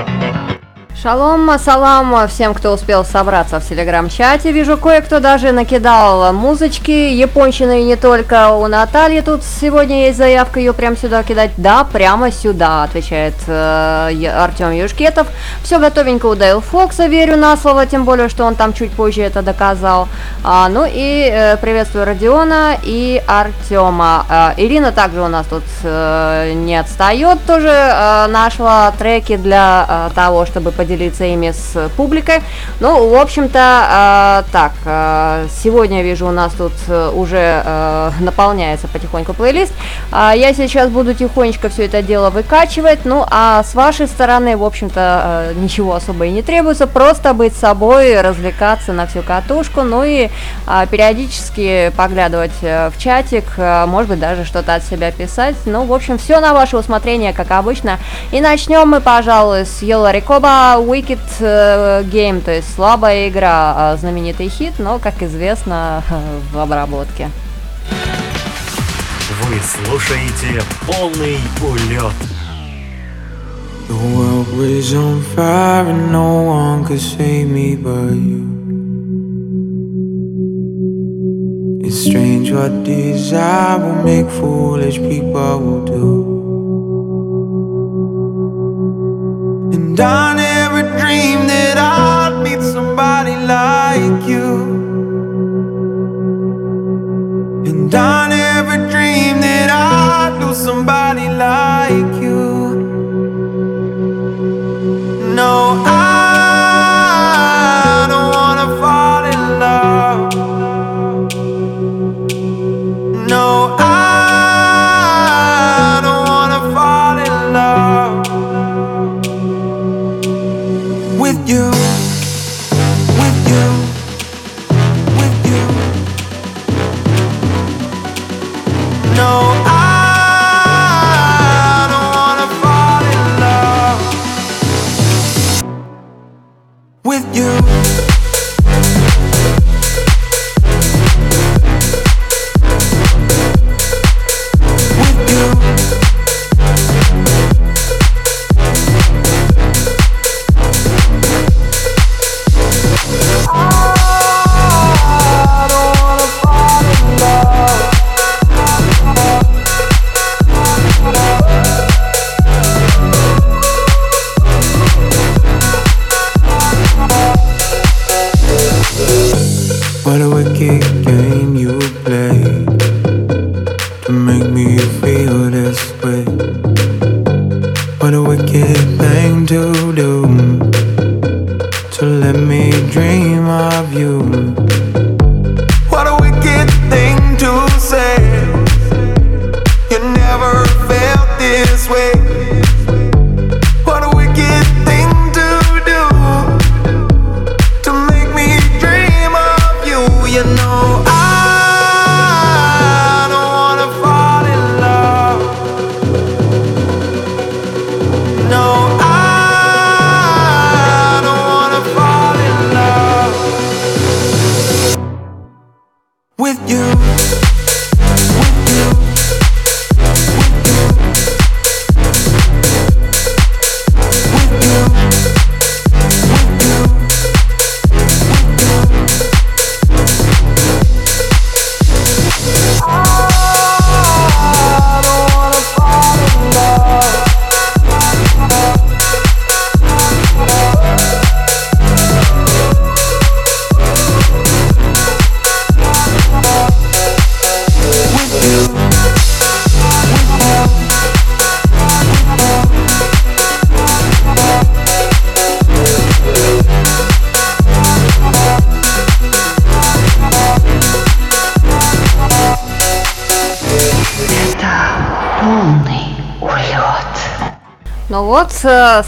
Ha ha ha. Шалом, салам всем, кто успел собраться в телеграм-чате. Вижу, кое-кто даже накидал музычки, японщины и не только. У Натальи тут сегодня есть заявка, ее прямо сюда кидать. Да, прямо сюда, отвечает э, Артем Юшкетов. Все готовенько у Дейл Фокса, верю на слово, тем более, что он там чуть позже это доказал. А, ну и э, приветствую Родиона и Артема. Э, Ирина также у нас тут э, не отстает, тоже э, нашла треки для э, того, чтобы поделиться поделиться ими с публикой. Ну, в общем-то, э, так, э, сегодня вижу у нас тут э, уже э, наполняется потихоньку плейлист. Э, я сейчас буду тихонечко все это дело выкачивать. Ну, а с вашей стороны, в общем-то, э, ничего особо и не требуется. Просто быть собой, развлекаться на всю катушку. Ну и периодически поглядывать в чатик, может быть, даже что-то от себя писать. Ну, в общем, все на ваше усмотрение, как обычно. И начнем мы, пожалуй, с Йола Рикоба Wicked э, Game, то есть слабая игра, а знаменитый хит, но, как известно, в обработке. Вы слушаете полный улет. The world was on fire and no one could save me but you. It's strange what desire will make foolish people will do. And I never dreamed that I'd meet somebody like you. And I never dreamed that I'd lose somebody like you.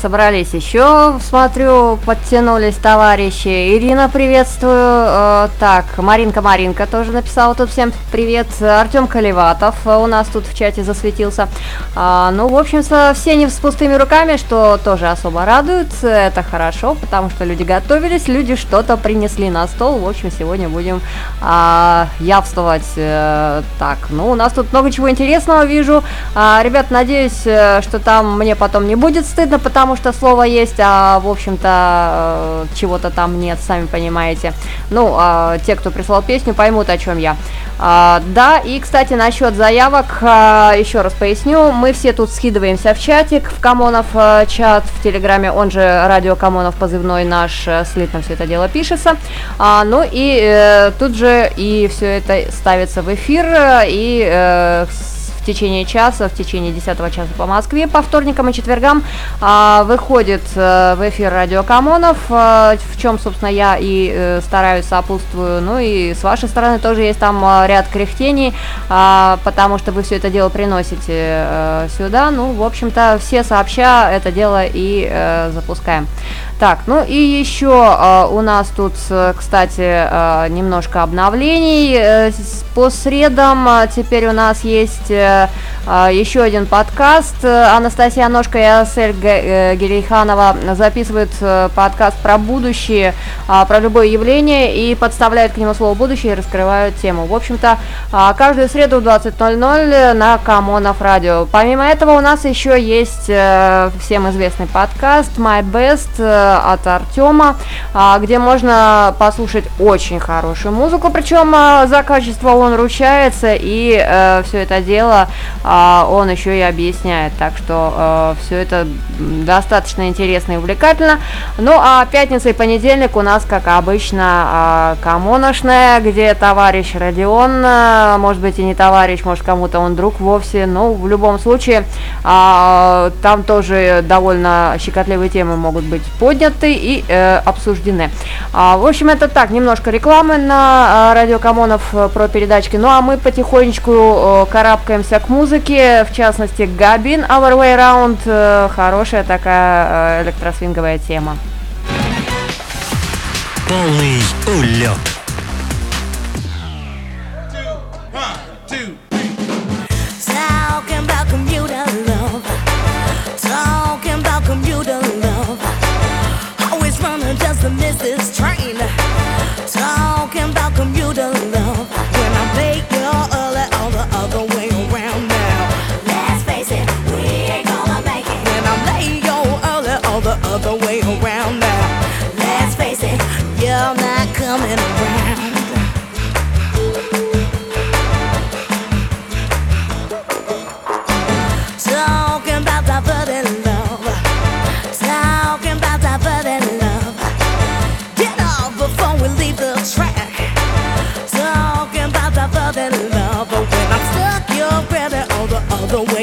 Собрались еще, смотрю, подтянулись товарищи. Ирина, приветствую. Э, Так, Маринка Маринка тоже написала тут всем привет. Артем Каливатов у нас тут в чате засветился. А, Ну, в общем, со- все не с пустыми руками, что тоже особо радует. Это хорошо, потому что люди готовились, люди что-то принесли на стол. В общем, сегодня будем а, явствовать. э, Так, ну, у нас тут много чего интересного вижу. А, Ребят, надеюсь, э, что там мне потом не будет стыдно, потому что слово есть, а в общем-то э, чего-то там нет, сами понимаете. Ну, а те, кто прислал песню, поймут, о чем я. А, да, и, кстати, насчет заявок, а, еще раз поясню, мы все тут скидываемся в чатик, в Камонов а, чат, в Телеграме, он же Радио Камонов позывной наш, э, слитно все это дело пишется. А, ну и э, тут же и все это ставится в эфир, и э, в течение часа, в течение 10 часа по Москве по вторникам и четвергам а, выходит а, в эфир Радио Камонов, а, в чем, собственно, я и а, стараюсь сопутствую. Ну и с вашей стороны тоже есть там а, ряд кряхтений, а, потому что вы все это дело приносите а, сюда. Ну, в общем-то, все сообща это дело и а, запускаем. Так, ну и еще э, у нас тут, кстати, э, немножко обновлений. Э, по средам э, теперь у нас есть э, э, еще один подкаст. Анастасия Ножка и Асель Гелейханова записывают э, подкаст про будущее, э, про любое явление и подставляют к нему слово будущее и раскрывают тему. В общем-то, э, каждую среду в 20.00 на Камонов радио. Помимо этого у нас еще есть э, всем известный подкаст My Best от Артема, где можно послушать очень хорошую музыку, причем за качество он ручается, и э, все это дело а, он еще и объясняет, так что э, все это достаточно интересно и увлекательно. Ну а пятница и понедельник у нас, как обычно, комоношная, где товарищ Родион, э, может быть и не товарищ, может кому-то он друг вовсе, но в любом случае там тоже довольно щекотливые темы могут быть подняты и э, обсуждены. А, в общем, это так, немножко рекламы на радио Камонов про передачки. Ну а мы потихонечку э, карабкаемся к музыке, в частности, Габин Our Way Around, э, хорошая такая э, электросвинговая тема. Полный улет. to miss this train. Talking about commuter love.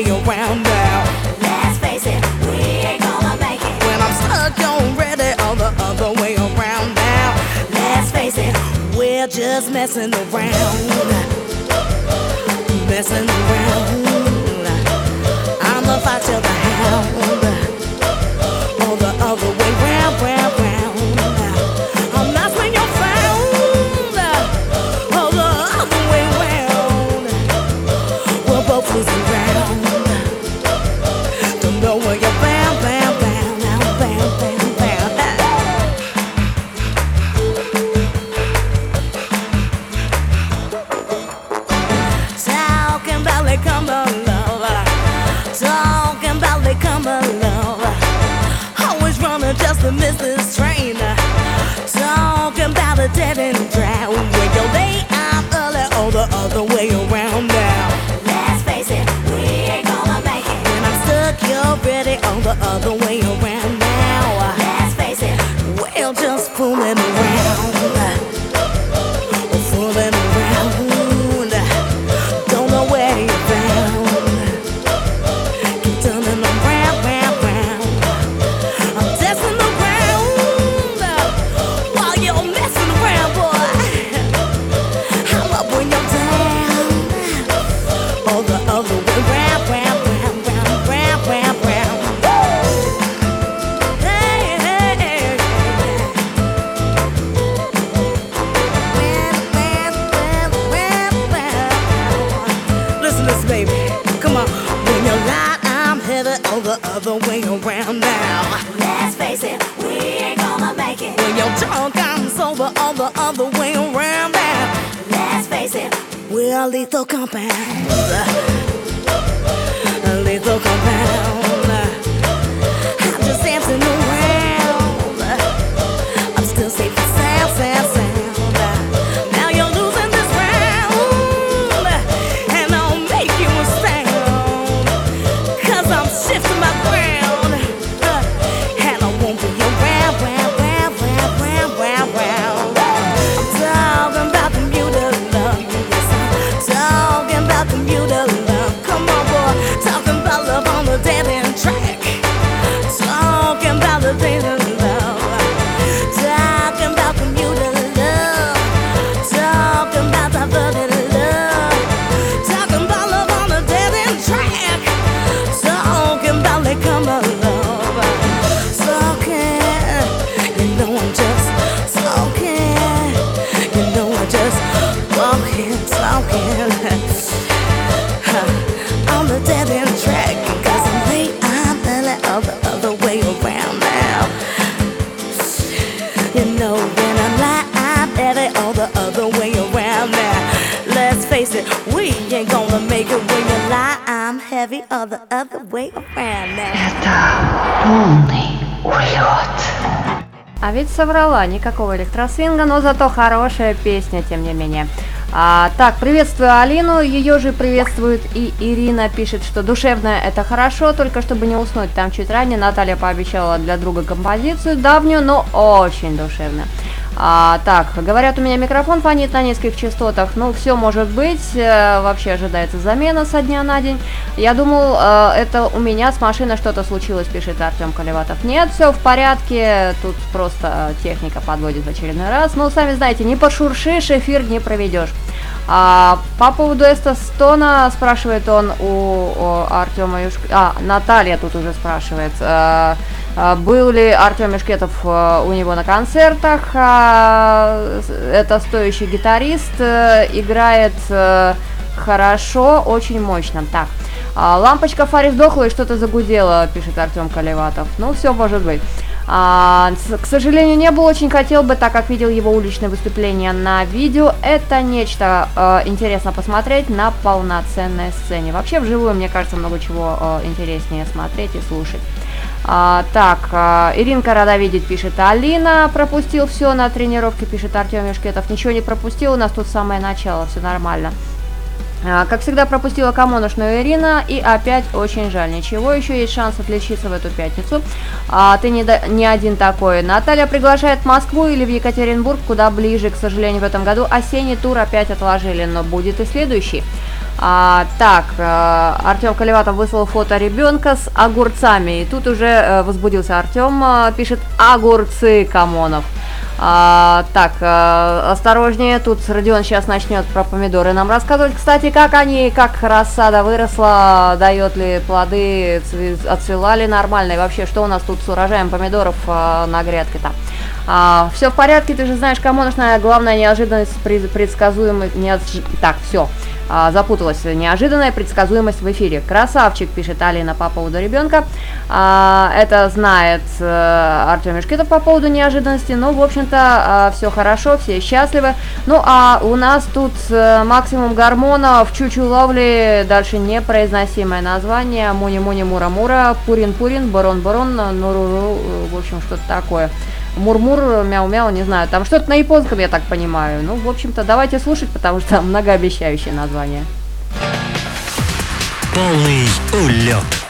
Way around now. Let's face it, we ain't gonna make it. When I'm stuck, you're ready all the other way around now. Let's face it, we're just messing around, messing around. I'm the fox, you're the hound, other way around way around now. Let's face it, We're a lethal compound. Lethal compound. track. Это полный улет. А ведь соврала, никакого электросвинга, но зато хорошая песня, тем не менее. А, так, приветствую Алину, ее же приветствует и Ирина, пишет, что душевная это хорошо, только чтобы не уснуть. Там чуть ранее Наталья пообещала для друга композицию давнюю, но очень душевная. А, так, говорят, у меня микрофон фонит на низких частотах. Ну, все может быть. Э, вообще ожидается замена со дня на день. Я думал, э, это у меня с машиной что-то случилось, пишет Артем Колеватов. Нет, все в порядке. Тут просто техника подводит в очередной раз. Ну, сами знаете, не пошуршишь, эфир не проведешь. А, по поводу Эстастона спрашивает он у, у Артема Юшк... А, Наталья тут уже спрашивает. А, был ли Артем Мешкетов а, у него на концертах? А, это стоящий гитарист, э, играет э, хорошо, очень мощно. Так, лампочка в фаре сдохла и что-то загудело, пишет Артем Каливатов. Ну, все может быть. А, к сожалению, не был, очень хотел бы, так как видел его уличное выступление на видео. Это нечто э, интересно посмотреть на полноценной сцене. Вообще, вживую, мне кажется, много чего э, интереснее смотреть и слушать. А, так, а, Иринка рада видеть, пишет Алина. Пропустил все на тренировке, пишет Артем Юшкетов. Ничего не пропустил, у нас тут самое начало, все нормально. А, как всегда, пропустила коммуношную Ирина, и опять очень жаль. Ничего, еще есть шанс отличиться в эту пятницу. А, ты не, до, не один такой. Наталья приглашает в Москву или в Екатеринбург, куда ближе, к сожалению, в этом году. Осенний тур опять отложили, но будет и следующий. А, так, э, Артем Колеватов выслал фото ребенка с огурцами. И тут уже э, возбудился Артем, э, пишет огурцы Камонов. А, так, а, осторожнее, тут Родион сейчас начнет про помидоры нам рассказывать. Кстати, как они, как рассада выросла, дает ли плоды, отцвела ли нормально, и вообще, что у нас тут с урожаем помидоров а, на грядке-то. А, все в порядке, ты же знаешь, коммуношная главная неожиданность, предсказуемость, не... так, все, а, запуталась. Неожиданная предсказуемость в эфире. Красавчик, пишет Алина по поводу ребенка. А, это знает а, Артем Мешкитов по поводу неожиданности. Ну, в общем-то, а, все хорошо, все счастливы. Ну, а у нас тут а, максимум гормонов, чучу ловли, дальше непроизносимое название. Муни-муни, мура-мура, пурин-пурин, барон-барон, нуруру, в общем, что-то такое. Мурмур, мяу-мяу, не знаю, там что-то на японском, я так понимаю. Ну, в общем-то, давайте слушать, потому что многообещающее название. Полный улет.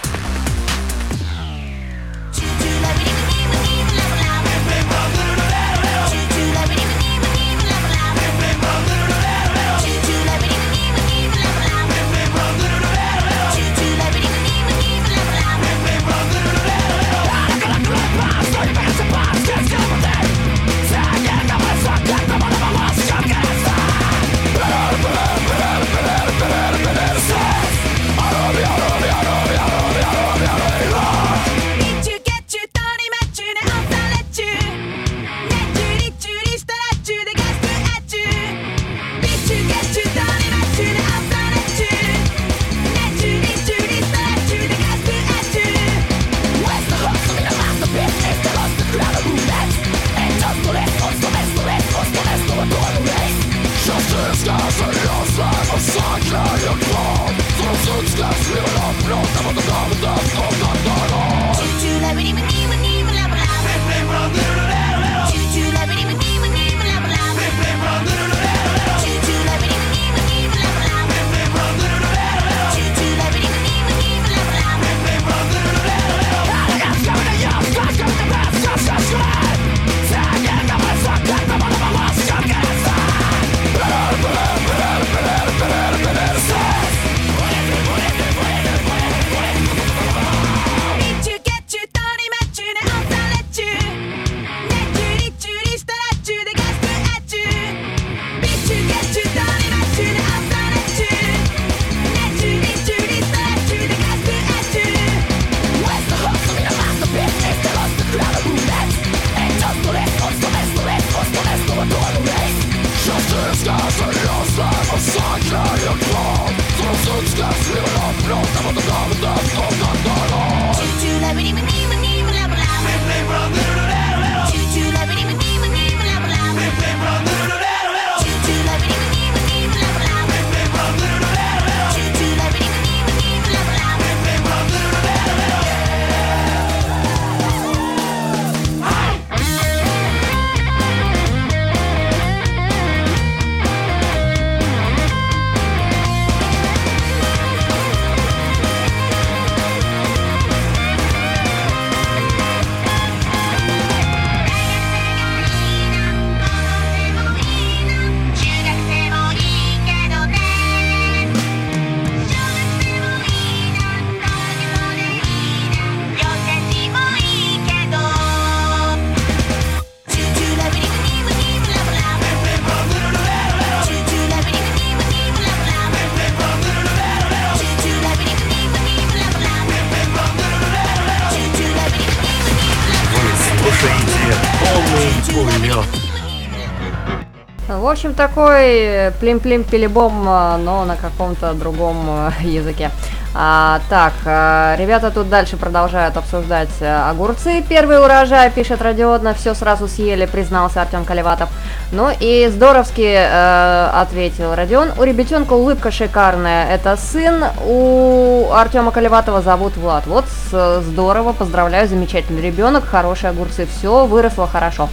В общем, такой плим-плим-пилибом, э, но на каком-то другом э, языке. А, так, ребята тут дальше продолжают обсуждать огурцы. Первый урожай, пишет Радиодна, все сразу съели, признался Артем Колеватов. Ну и здоровски э, ответил Родион. У ребятенка улыбка шикарная. Это сын, у Артема Колеватова зовут Влад. Вот здорово, поздравляю, замечательный ребенок, хорошие огурцы, все выросло хорошо.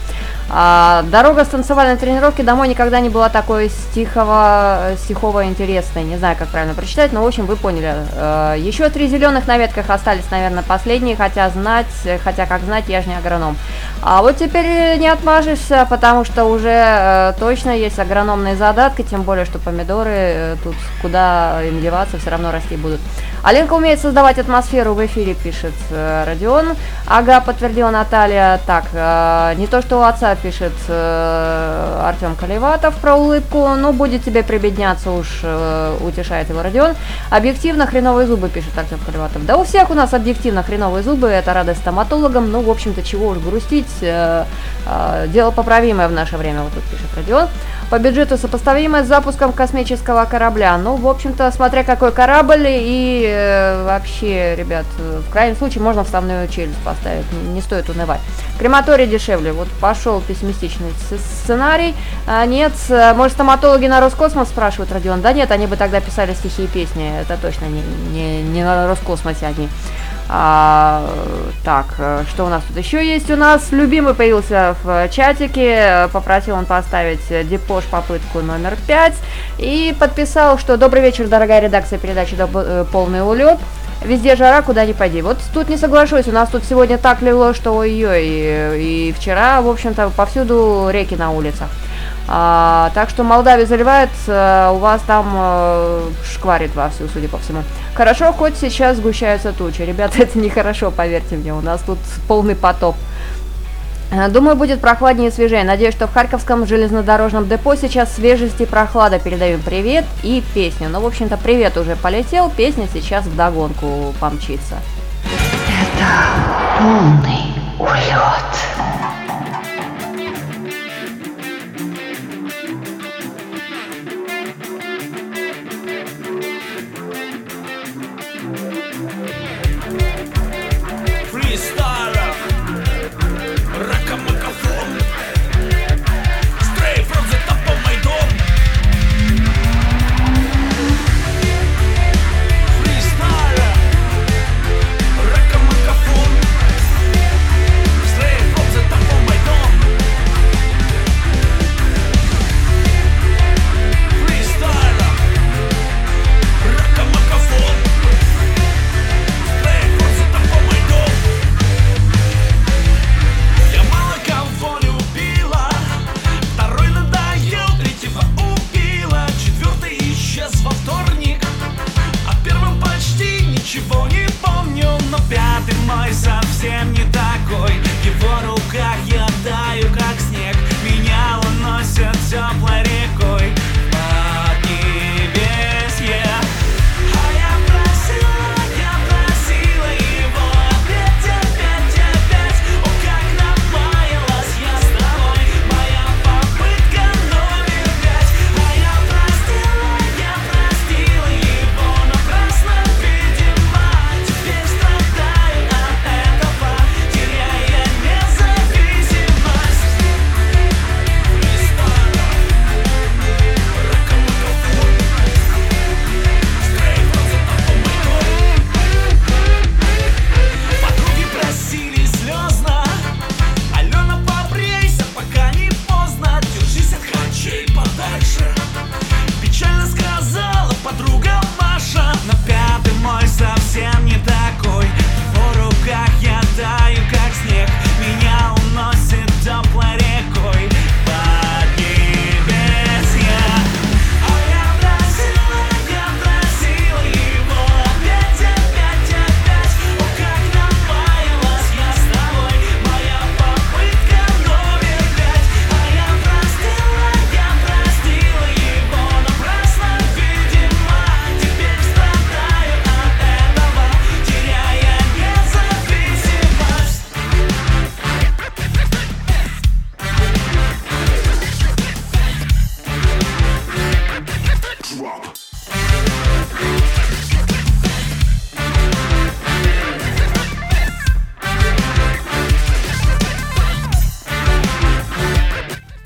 А, дорога с танцевальной тренировки домой никогда не была такой стихово, стихово интересной. Не знаю, как правильно прочитать, но в общем вы поняли. А, еще три зеленых на ветках остались, наверное, последние, хотя знать, хотя как знать, я же не агроном. А вот теперь не отмажешься, потому что уже э, точно есть агрономные задатки, тем более, что помидоры э, тут куда им деваться, все равно расти будут. Аленка умеет создавать атмосферу в эфире, пишет э, Родион. Ага, подтвердила Наталья. Так, э, не то, что у отца пишет э, Артем Каливатов про улыбку. Ну, будет тебе прибедняться уж, э, утешает его Родион. Объективно хреновые зубы, пишет Артем Каливатов. Да у всех у нас объективно хреновые зубы, это радость стоматологам. Ну, в общем-то, чего уж грустить. Э, э, дело поправимое в наше время, вот тут пишет Родион. По бюджету сопоставимое с запуском космического корабля. Ну, в общем-то, смотря какой корабль и э, вообще, ребят, в крайнем случае можно вставную челюсть поставить, не, не стоит унывать. Крематорий дешевле, вот пошел пессимистичный сценарий. А, нет, может стоматологи на Роскосмос спрашивают, Родион? Да нет, они бы тогда писали стихи и песни, это точно не, не, не на Роскосмосе они. А, так, что у нас тут еще есть? У нас любимый появился в чатике, попросил он поставить Депош попытку номер 5 и подписал, что добрый вечер, дорогая редакция передачи «Полный улет». Везде жара, куда ни пойди. Вот тут не соглашусь, у нас тут сегодня так лило, что ой-ой, и, и вчера, в общем-то, повсюду реки на улицах. А, так что Молдавия заливает, а, у вас там а, шкварит вовсю, судя по всему. Хорошо, хоть сейчас сгущаются тучи. Ребята, это нехорошо, поверьте мне, у нас тут полный потоп. Э, думаю, будет прохладнее и свежее. Надеюсь, что в Харьковском железнодорожном депо сейчас свежесть и прохлада. Передаю привет и песню. Ну, в общем-то, привет уже полетел, песня сейчас в догонку помчится. Это полный улет.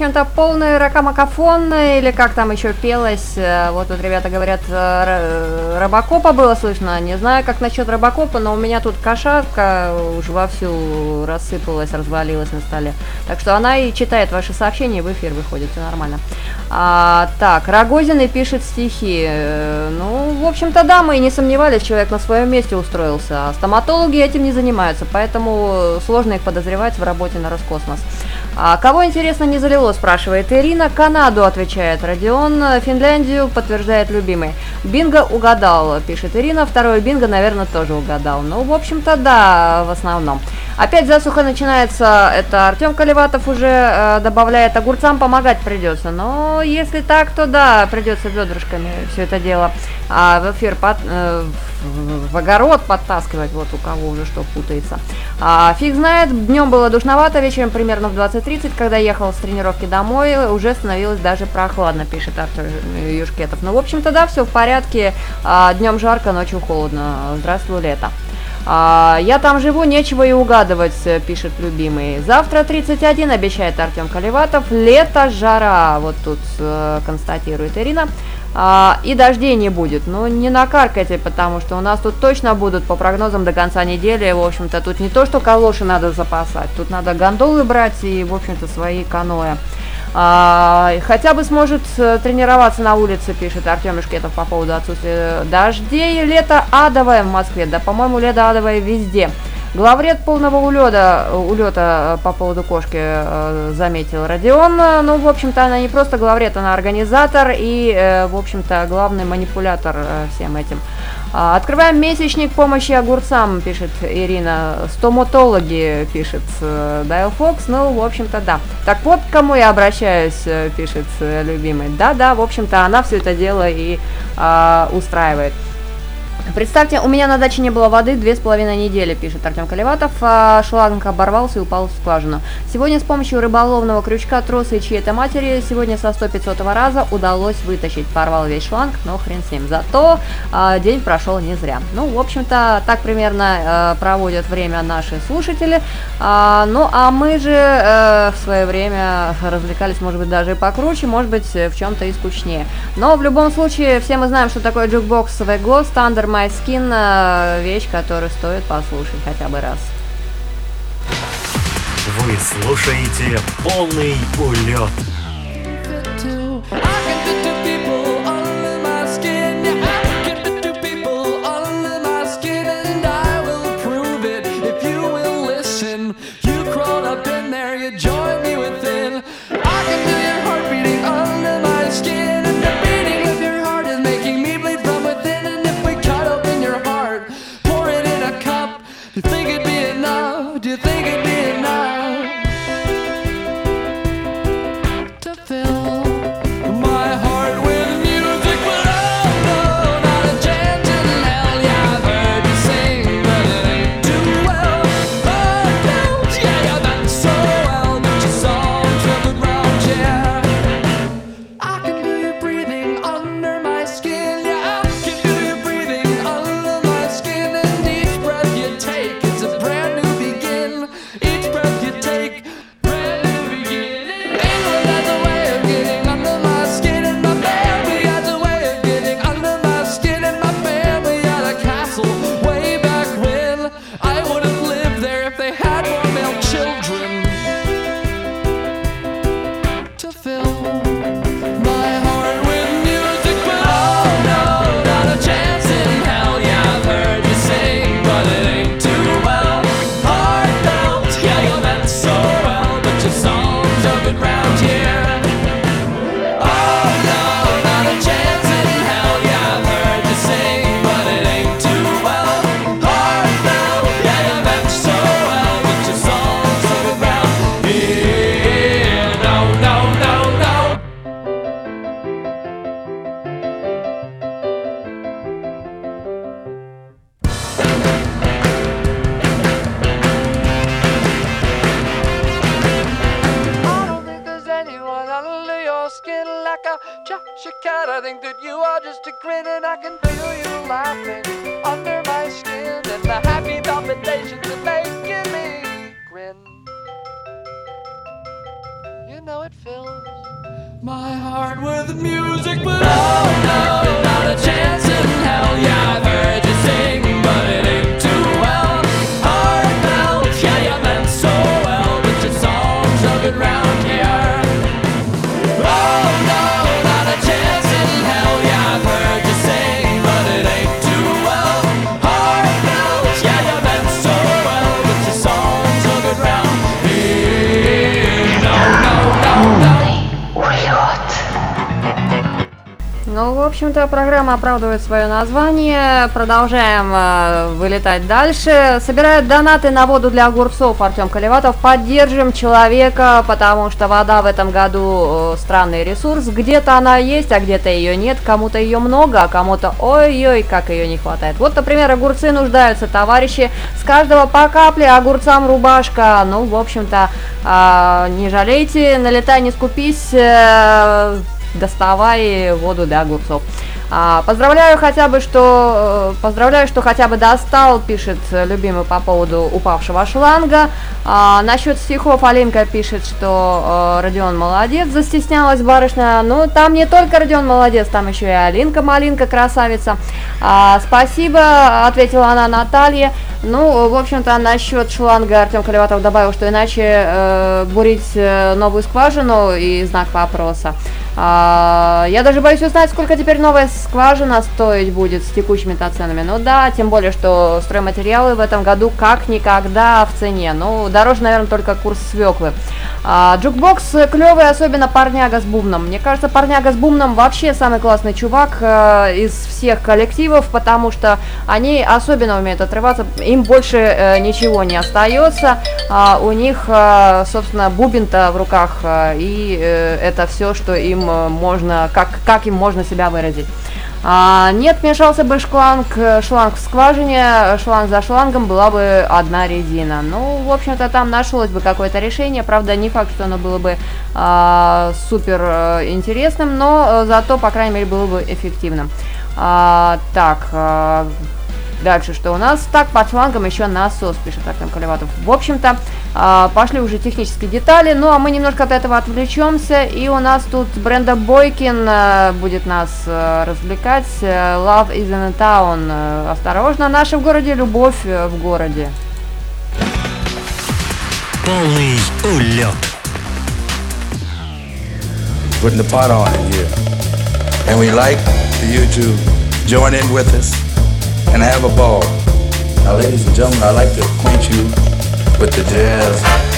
общем-то, полный ракамакафон, или как там еще пелось. э, Вот тут ребята говорят, э, Робокопа было слышно. Не знаю, как насчет Робокопа, но у меня тут кошатка уже вовсю рассыпалась, развалилась на столе. Так что она и читает ваши сообщения, в эфир выходит, все нормально. А, так, Рогозин и пишет стихи. Э, Ну, в общем-то, да, мы и не сомневались, человек на своем месте устроился. А стоматологи этим не занимаются, поэтому сложно их подозревать в работе на Роскосмос. А кого, интересно, не залило, спрашивает Ирина. Канаду, отвечает Родион. Финляндию, подтверждает любимый. Бинго угадал, пишет Ирина. Второй бинго, наверное, тоже угадал. Ну, в общем-то, да, в основном. Опять засуха начинается. Это Артем Колеватов уже э, добавляет. Огурцам помогать придется. Но если так, то да, придется ведрышками все это дело а, в эфир под, э, в- огород подтаскивать, вот у кого уже что путается. А, фиг знает, днем было душновато, вечером примерно в 20.30, когда ехал с тренировки домой, уже становилось даже прохладно, пишет Артур Юшкетов. Ну, в общем-то, да, все в порядке, а, днем жарко, ночью холодно. Здравствуй, лето. А, я там живу, нечего и угадывать, пишет любимый. Завтра 31, обещает Артем Колеватов. Лето, жара, вот тут э, констатирует Ирина. А, и дождей не будет. Ну, не накаркайте, потому что у нас тут точно будут, по прогнозам, до конца недели. В общем-то, тут не то, что калоши надо запасать. Тут надо гондолы брать и, в общем-то, свои каноэ. А, хотя бы сможет э, тренироваться на улице, пишет Артем Ишкетов по поводу отсутствия дождей. Лето адовое в Москве, да, по-моему, лето адовое везде. Главред полного улета, улета э, по поводу кошки э, заметил Родион. Э, Ну, в общем-то, она не просто главред, она организатор и, э, в общем-то, главный манипулятор э, всем этим. А, Открываем месячник помощи огурцам, пишет Ирина. Стоматологи, пишет э, Дайл Фокс. Ну, в общем-то, да. Так вот, к кому я обращаюсь, э, пишет э, любимый. Да-да, в общем-то, она все это дело и а, устраивает. Представьте, у меня на даче не было воды две с половиной недели, пишет Артем Колеватов. А шланг оборвался и упал в скважину. Сегодня с помощью рыболовного крючка, троса и чьей-то матери сегодня со 100-500 раза удалось вытащить. Порвал весь шланг, но хрен с ним. Зато а, день прошел не зря. Ну, в общем-то, так примерно э, проводят время наши слушатели. А, ну, а мы же э, в свое время развлекались, может быть, даже и покруче, может быть, в чем-то и скучнее. Но в любом случае, все мы знаем, что такое Jukebox The Ghost Skin, э, вещь, которую стоит послушать хотя бы раз. Вы слушаете полный улет. Оправдывает свое название. Продолжаем э, вылетать дальше. Собирают донаты на воду для огурцов Артем Колеватов. Поддержим человека, потому что вода в этом году э, странный ресурс. Где-то она есть, а где-то ее нет. Кому-то ее много, а кому-то ой-ой, как ее не хватает. Вот, например, огурцы нуждаются, товарищи. С каждого по капле, огурцам рубашка. Ну, в общем-то, а, не жалейте, налетай, не скупись. э, доставай воду для огурцов. А, поздравляю хотя бы, что э, поздравляю, что хотя бы достал, пишет э, любимый по поводу упавшего шланга. А, насчет стихов Алинка пишет, что э, Родион молодец, застеснялась барышня. Ну, там не только Родион молодец, там еще и Алинка Малинка красавица. А, спасибо, ответила она Наталье. Ну, в общем-то, насчет шланга Артем Колеватов добавил, что иначе э, бурить э, новую скважину и знак вопроса. А, я даже боюсь узнать, сколько теперь новая скважина стоить будет с текущими-то ценами. Ну да, тем более, что стройматериалы в этом году как никогда в цене. Ну, дороже, наверное, только курс свеклы. А, Jukebox клевый, особенно парняга с бубном. Мне кажется, парняга с бубном вообще самый классный чувак э, из всех коллективов, потому что они особенно умеют отрываться, им больше э, ничего не остается. А, у них, э, собственно, бубен-то в руках, э, и э, это все, что им можно, как, как им можно себя выразить. А, нет, мешался бы шланг, э, шланг в скважине, э, шланг за шлангом была бы одна резина. Ну, в общем-то, там нашлось бы какое-то решение, правда, не факт, что оно было бы а, супер э, интересным, но э, зато, по крайней мере, было бы эффективным. А, так, а, Дальше что у нас? Так, под шлангом еще насос, пишет Артем Колеватов. В общем-то, а, пошли уже технические детали, ну а мы немножко от этого отвлечемся, и у нас тут Бренда Бойкин э, будет нас э, развлекать. Э, Love is in a town. Осторожно, наши в городе, любовь в городе. Полный улет. putting the pot on here. And we like for you to join in with us and have a ball. Now, ladies and gentlemen, I'd like to acquaint you with the jazz.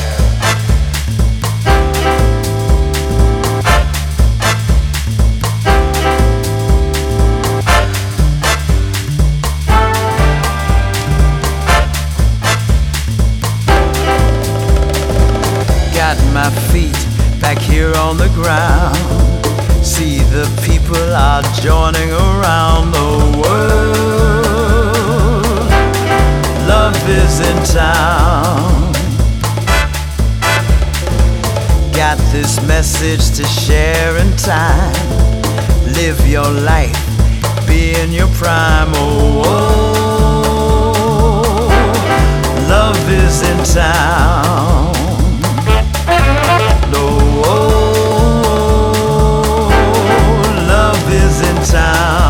my feet back here on the ground. See the people are joining around the world. Is in town. Got this message to share in time. Live your life, be in your prime. Oh, oh. love is in town. No, love is in town.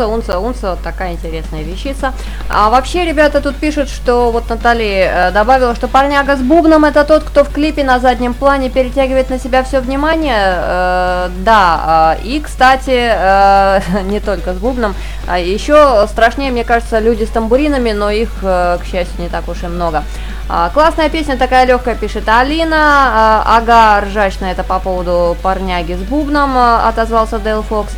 Тунца, Унца, Унца, вот такая интересная вещица. А вообще, ребята тут пишут, что вот Натали э, добавила, что парняга с бубном это тот, кто в клипе на заднем плане перетягивает на себя все внимание. Э, да, э, и, кстати, не только с бубном, а еще страшнее, мне кажется, люди с тамбуринами, но их, к счастью, не так уж и много. А, классная песня, такая легкая, пишет Алина. А, ага, ржачная, это по поводу парняги с бубном, отозвался Дэл Фокс.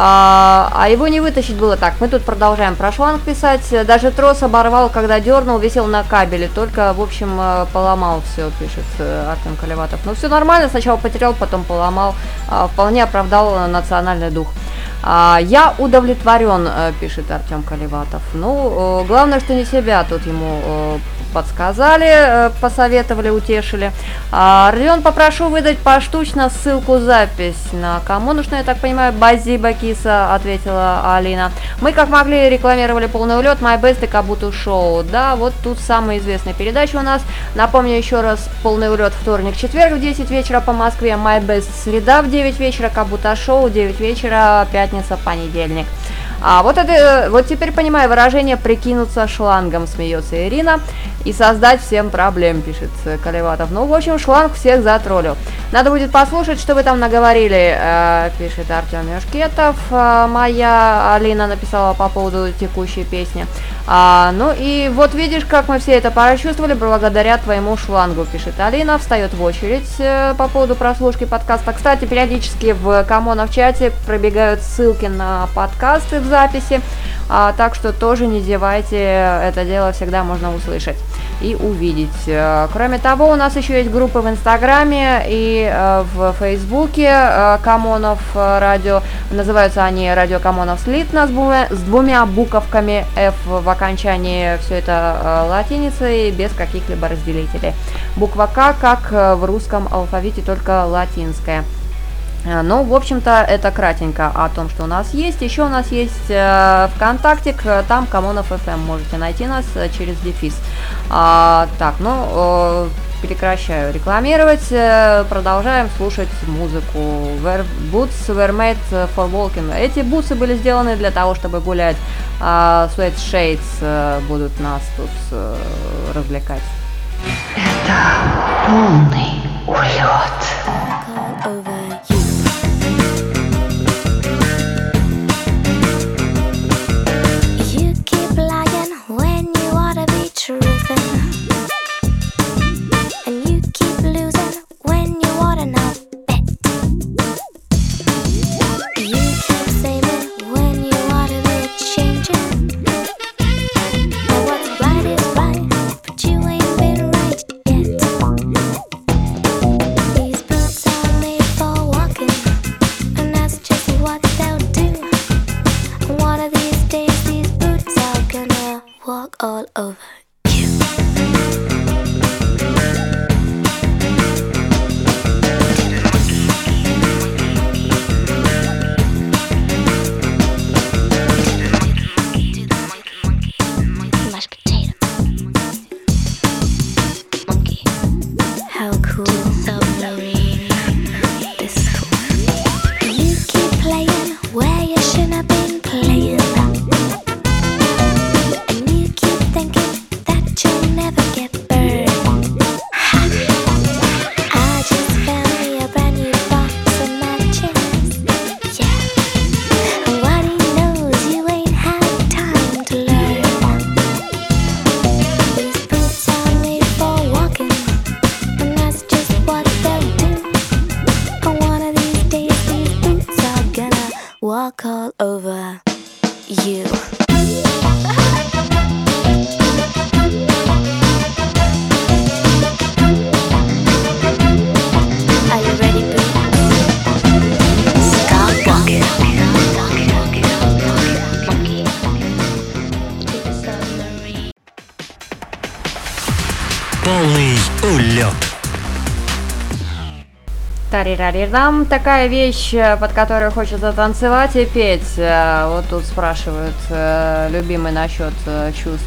А, а его не вытащить было так. Мы тут продолжаем про шланг писать. Даже трос оборвал, когда дернул, висел на кабеле. Только, в общем, э, поломал все, пишет э, Артем Колеватов. Ну, все нормально, сначала потерял, потом поломал. А, Вполне оправдал национальный дух. А, Я удовлетворен, э, пишет Артем Колеватов. Ну, э, главное, что не себя тут ему э, подсказали, посоветовали, утешили. А, Родион, попрошу выдать поштучно ссылку запись на коммунушную, я так понимаю, Базиба Киса, ответила Алина. Мы как могли рекламировали полный улет, My Best и Кабуту Шоу. Да, вот тут самая известная передача у нас. Напомню еще раз, полный улет вторник, четверг в 10 вечера по Москве, My Best среда в 9 вечера, Кабута Шоу в 9 вечера, пятница, понедельник. А вот это, вот теперь понимаю выражение «прикинуться шлангом», смеется Ирина, и создать всем проблем, пишет Колеватов. Ну, в общем, шланг всех затроллил. Надо будет послушать, что вы там наговорили, э, пишет Артем Юшкетов. Э, моя Алина написала по поводу текущей песни. А, ну и вот видишь, как мы все это прочувствовали благодаря твоему шлангу, пишет Алина. Встает в очередь э, по поводу прослушки подкаста. Кстати, периодически в Камона в чате пробегают ссылки на подкасты в записи. А, так что тоже не зевайте, это дело всегда можно услышать и увидеть. Э, Кроме того, у нас еще есть группы в Инстаграме и э, в Фейсбуке э, Камонов радио. Называются они Радио Камонов Слитно с двумя, с двумя буковками F в окончании. Все это латиницей без каких-либо разделителей. Буква К, как в русском алфавите, только латинская. А, Ну, в общем-то, это кратенько о том, что у нас есть. Еще у нас есть э, ВКонтакте, к- там Камонов FM. Можете найти нас э, через дефис. А, так, ну, э, прекращаю рекламировать. э, продолжаем слушать музыку. Were- Boots were made for walking. Эти бутсы были сделаны для того, чтобы гулять. А Sweat Shades э, будут нас тут э, развлекать. Это полный улет. Тарирарирдам, такая вещь, э, под которую хочется танцевать и петь. Э, Вот тут спрашивают, э, любимый насчет чувств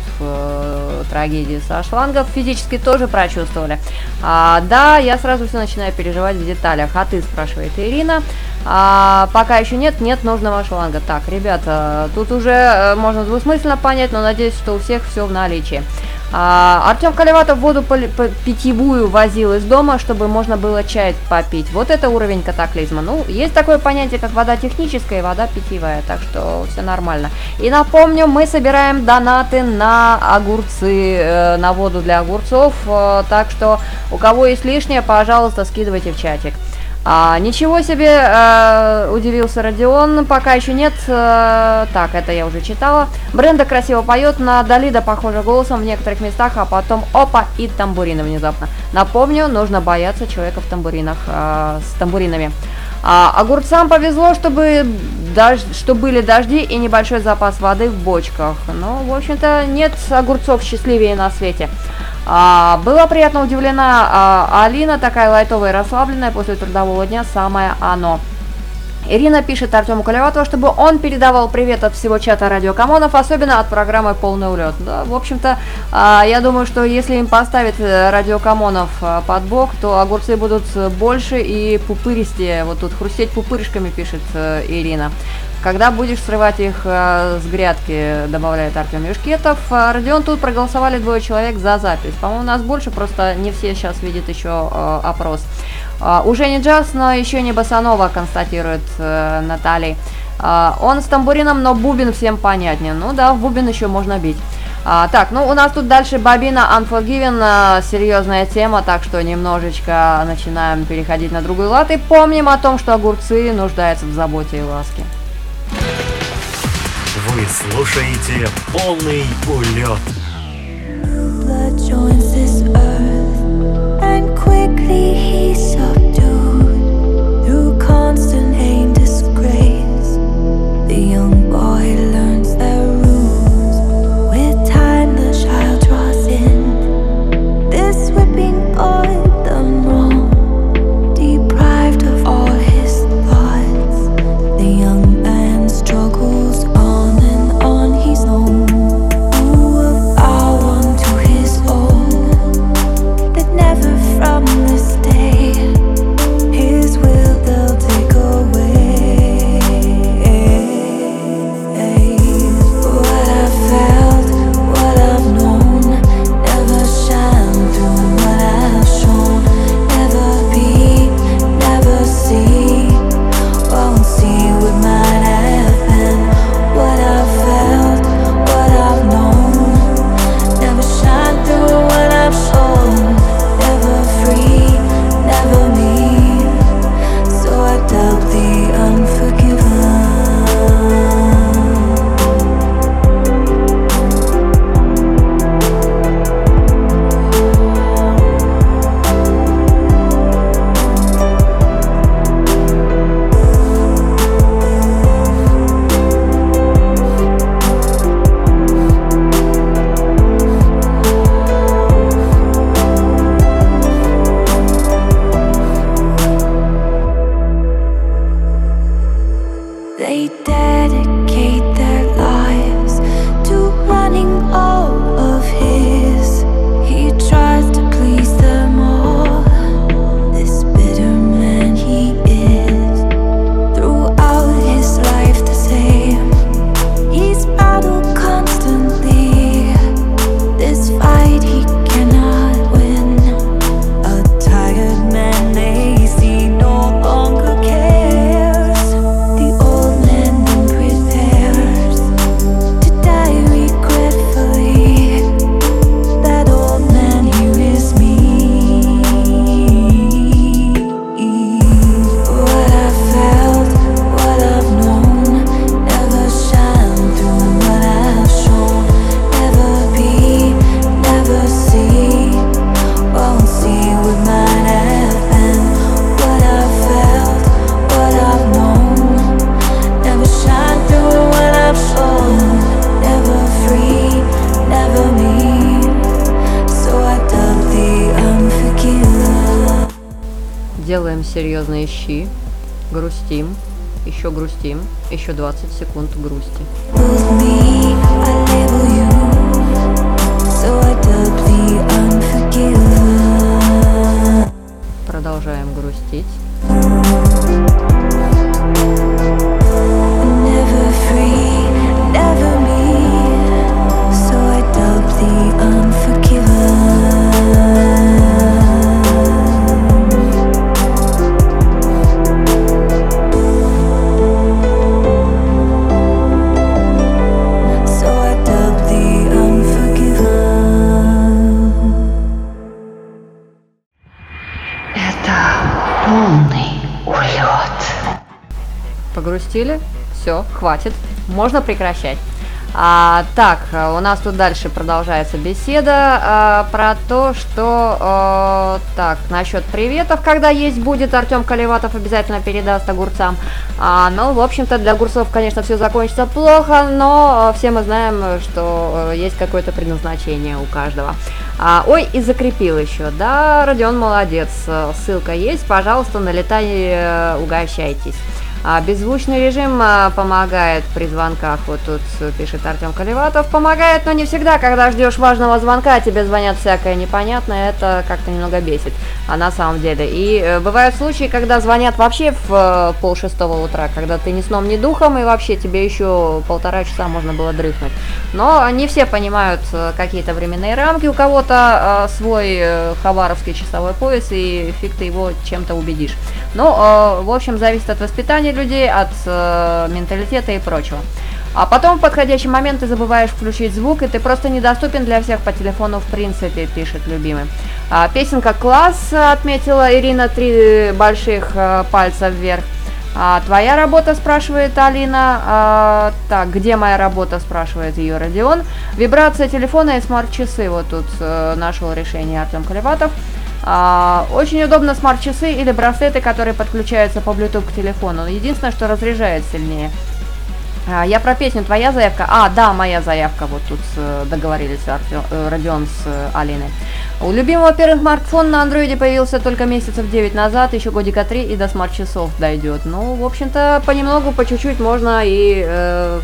трагедии со шлангов. Физически тоже прочувствовали. А, да, я сразу все начинаю переживать в деталях. А ты, спрашивает Ирина. А, пока еще нет, нет нужного шланга. Так, ребята, тут уже можно двусмысленно понять, но надеюсь, что у всех все в наличии. А, Артем Колеватов воду поли- по- питьевую возил из дома, чтобы можно было чай попить. Вот это уровень катаклизма. Ну, есть такое понятие, как вода техническая и вода питьевая, так что все нормально. И напомню, мы собираем донаты на огурцы, э, на воду для огурцов, э, так что у кого есть лишнее, пожалуйста, скидывайте в чатик. А, ничего себе, э, удивился Родион, пока еще нет. э, так, это я уже читала. Бренда красиво поет, на Далида похоже голосом в некоторых местах, а потом опа и тамбурины внезапно. Напомню, нужно бояться человека в тамбуринах, э, с тамбуринами. А, огурцам повезло, чтобы дож- что были дожди и небольшой запас воды в бочках. Ну, в общем-то, нет огурцов счастливее на свете. А, была приятно удивлена а, Алина, такая лайтовая и расслабленная после трудового дня, самое оно. Ирина пишет Артему Колеватову, чтобы он передавал привет от всего чата Радио Камонов, особенно от программы «Полный улет». Да, в общем-то, а, я думаю, что если им поставить э, Радио Камонов а, под бок, то огурцы будут больше и пупыристее. Вот тут хрустеть пупырышками, пишет э, Ирина. Когда будешь срывать их э, с грядки, добавляет Артем Юшкетов. А, Родион, тут проголосовали двое человек за запись. По-моему, нас больше, просто не все сейчас видят еще э, опрос. Уже не джаз, но еще не басанова, констатирует э, Наталья. Он с тамбурином, но бубен всем понятнее. Ну да, в бубен еще можно бить. А, так, ну у нас тут дальше Бобина Unforgiven, серьезная тема, так что немножечко начинаем переходить на другой лад и помним о том, что огурцы нуждаются в заботе и ласке. Вы слушаете полный улет. and quickly he's Погрустили? Все, хватит. Можно прекращать. А, так, а, у нас тут дальше продолжается беседа а, про то, что а, так насчет приветов, когда есть будет, Артем Колеватов обязательно передаст огурцам. А, ну, в общем-то, для огурцов, конечно, все закончится плохо, но все мы знаем, что есть какое-то предназначение у каждого. А, ой, и закрепил еще, да, Родион молодец, ссылка есть, пожалуйста, налетай, э, угощайтесь. А, беззвучный режим а, помогает при звонках, вот тут пишет Артем Колеватов. Помогает, но не всегда, когда ждешь важного звонка, тебе звонят всякое непонятное, это как-то немного бесит, а на самом деле. И э, бывают случаи, когда звонят вообще в э, пол шестого утра, когда ты ни сном, ни духом, и вообще тебе еще полтора часа можно было дрыхнуть. Но не все понимают э, какие-то временные рамки, у кого-то свой хабаровский часовой пояс, и фиг ты его чем-то убедишь. Ну, в общем, зависит от воспитания людей, от э, менталитета и прочего. А потом в подходящий момент ты забываешь включить звук, и ты просто недоступен для всех по телефону в принципе, пишет любимый. А, песенка «Класс» отметила Ирина, три больших э, пальца вверх. А, твоя работа, спрашивает Алина. А, так, где моя работа, спрашивает ее Родион. Вибрация телефона и смарт-часы. Вот тут э, нашел решение Артем Колеватов. А, очень удобно смарт-часы или браслеты, которые подключаются по Bluetooth к телефону. Единственное, что разряжает сильнее. А, Я про песню «Твоя заявка». А, да, моя заявка. Вот тут э, договорились Артё- э, Родион с э, Алиной. У любимого первый смартфон на андроиде появился только месяцев 9 назад, еще годика 3 и до смарт-часов дойдет. Ну, в общем-то, понемногу, по чуть-чуть можно и э,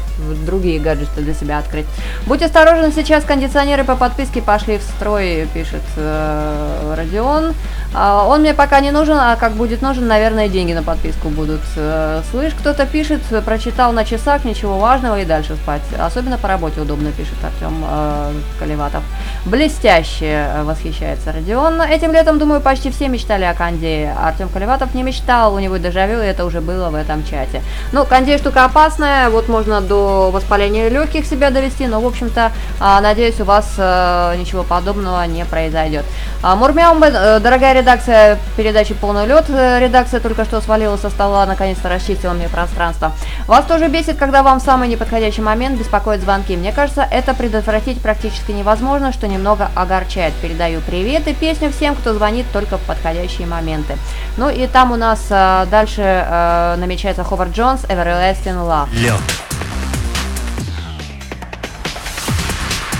другие гаджеты для себя открыть. Будь осторожен, сейчас кондиционеры по подписке пошли в строй, пишет э, Родион. А, он мне пока не нужен, а как будет нужен, наверное, деньги на подписку будут. Э, Слышь, кто-то пишет, прочитал на часах, ничего важного и дальше спать. Особенно по работе удобно, пишет Артем э, Колеватов. Блестяще э, восхищается Родион. Этим летом, думаю, почти все мечтали о Канде. Артем Колеватов не мечтал, у него дежавю, и это уже было в этом чате. Ну, Кондей штука опасная, вот можно до воспаления легких себя довести, но, в общем-то, а, надеюсь, у вас э, ничего подобного не произойдет. А, Мурмяум, э, дорогая редакция передачи «Полный лед», э, редакция только что свалила со стола, наконец-то расчистила мне пространство. Вас тоже бесит, когда вам в самый неподходящий момент беспокоят звонки. Мне кажется, это предотвратить практически невозможно, что немного огорчает. Передаю привет и песню всем, кто звонит только в подходящие моменты. Ну и там у нас э, дальше э, намечается Ховард Джонс «Everlasting Love». Лед.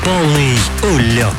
Полный улет.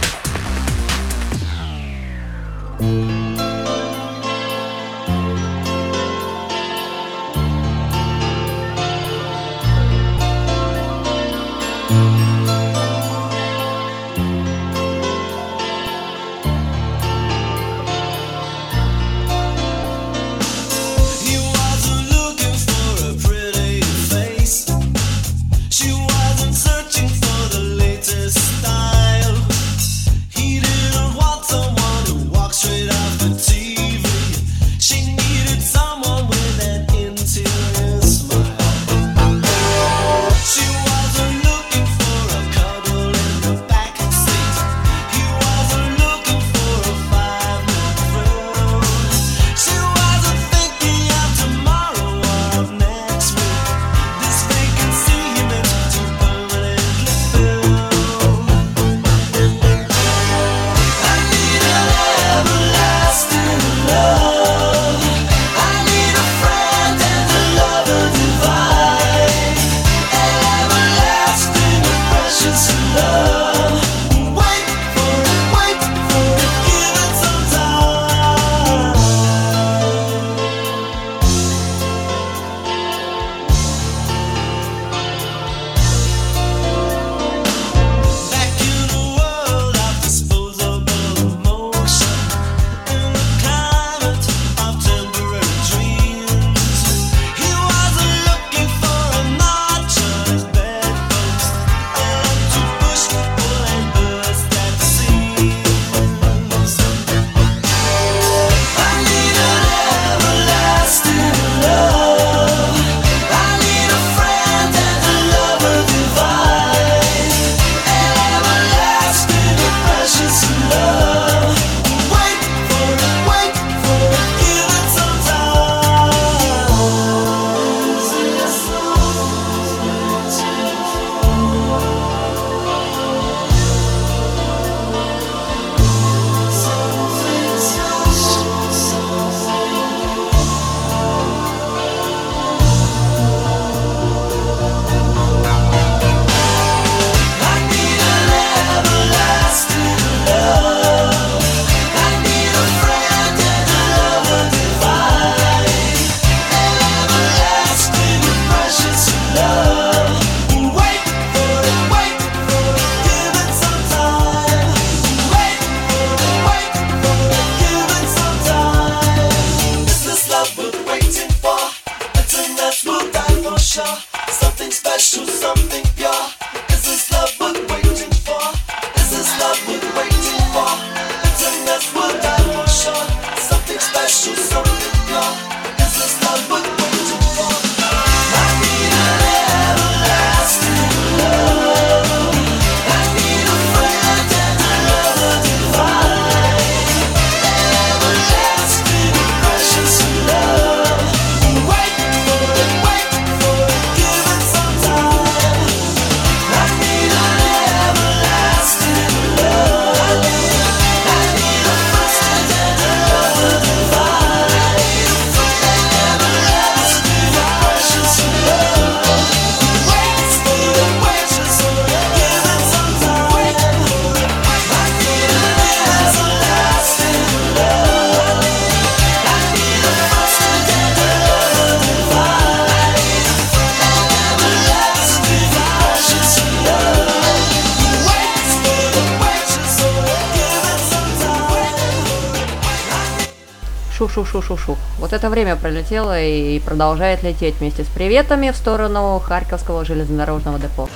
Пролетело и продолжает лететь вместе с приветами в сторону Харьковского железнодорожного депо.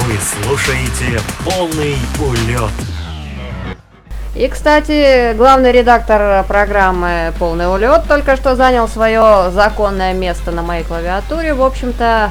Вы слушаете полный улет. И, кстати, главный редактор программы «Полный улет» только что занял свое законное место на моей клавиатуре. В общем-то,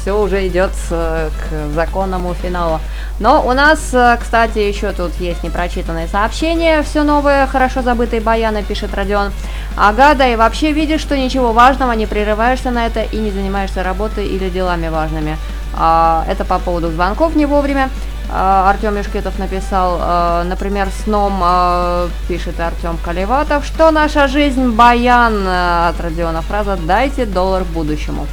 все уже идет э, к законному финалу. Но у нас, э, кстати, еще тут есть непрочитанные сообщения. Все новое, хорошо забытые баяны, пишет Родион. Ага, да и вообще видишь, что ничего важного, не прерываешься на это и не занимаешься работой или делами важными. А, это по поводу звонков не вовремя. А, Артем Мешкетов написал, э, например, сном, э, пишет Артем Каливатов, что наша жизнь баян от Родиона фраза «дайте доллар будущему».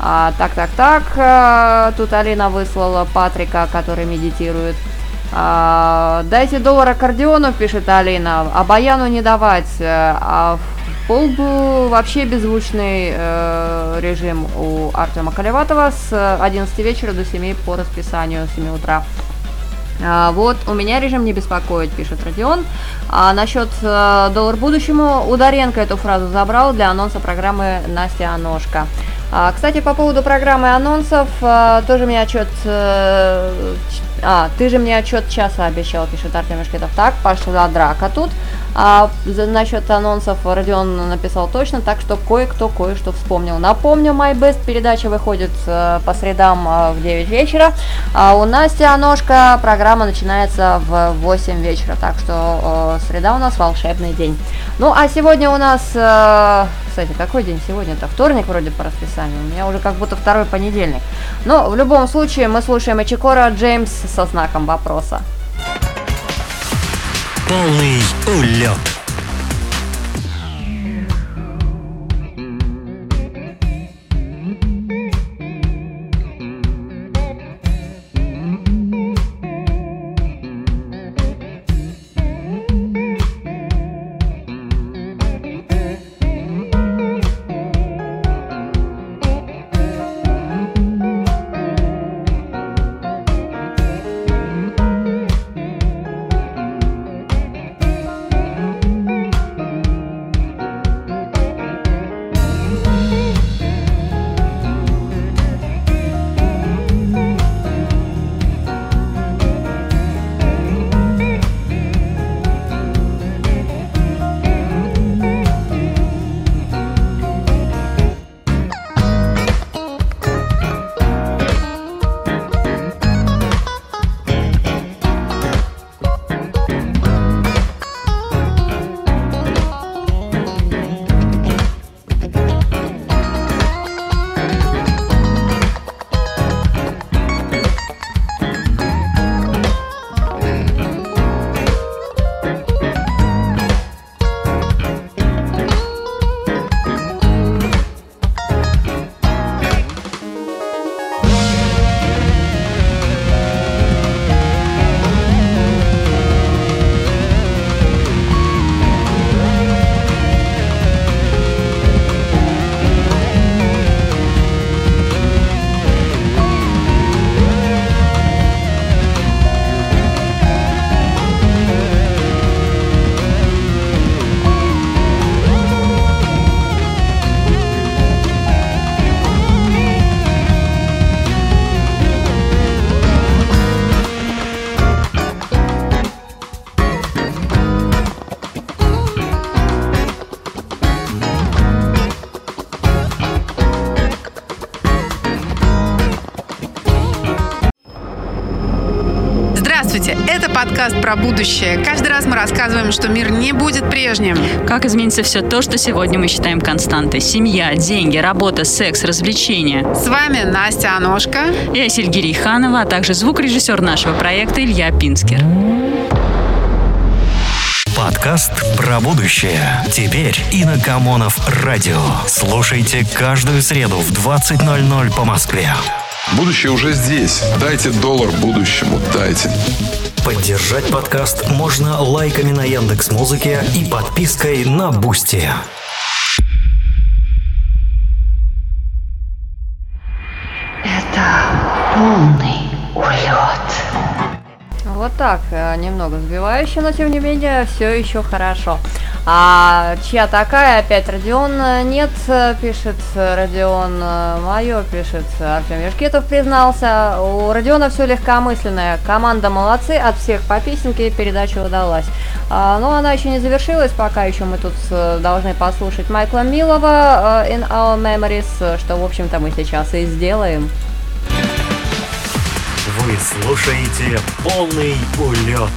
А, так, так, так, э, тут Алина выслала Патрика, который медитирует. А, дайте доллар аккордеону, пишет Алина, а баяну не давать. э, А полбу вообще беззвучный э, режим у Артема Каливатова с 11 вечера до 7 по расписанию 7 утра. А, вот, у меня режим не беспокоит, пишет Родион. А насчет э, доллар будущему, Ударенко эту фразу забрал для анонса программы Настя Аношка. А, кстати, по поводу программы анонсов, э, тоже мне отчет... ч- а, ты же мне отчет часа обещал, пишет Артем Мешкетов. Так, пошла драка тут. А насчет анонсов Родион написал точно, так что кое-кто кое-что вспомнил. Напомню, My Best передача выходит э, по средам э, в 9 вечера, а у Насти Аношка программа начинается в 8 вечера, так что среда у нас волшебный день. Ну, а сегодня у нас, кстати, какой день сегодня-то? Вторник вроде по расписанию, у меня уже как будто второй понедельник. Но в любом случае мы слушаем Эчикора Джеймс со знаком вопроса. Полный улет. Подкаст про будущее. Каждый раз мы рассказываем, что мир не будет прежним. Как изменится все то, что сегодня мы считаем константой. Семья, деньги, работа, секс, развлечения. С вами Настя Аношка. Я Сильгирий Ханова, а также звукорежиссер нашего проекта Илья Пинскер. Подкаст про будущее. Теперь и на Камонов радио. Слушайте каждую среду в 20.00 по Москве. Будущее уже здесь. Дайте доллар будущему, дайте. Поддержать подкаст можно лайками на Яндекс Музыке и подпиской на Boosty. Это полный улет. Вот так, э, немного сбивающе, но тем не менее все еще хорошо. А чья такая? Опять Родион э, нет, пишет Родион Мое, пишет Артем Яшкетов признался. У Родиона все легкомысленное. Команда молодцы, от всех по песенке передача удалась. А, но она еще не завершилась, пока еще мы тут должны послушать Майкла Милова In Our Memories, что, в общем-то, мы сейчас и сделаем. Вы слушаете полный улет.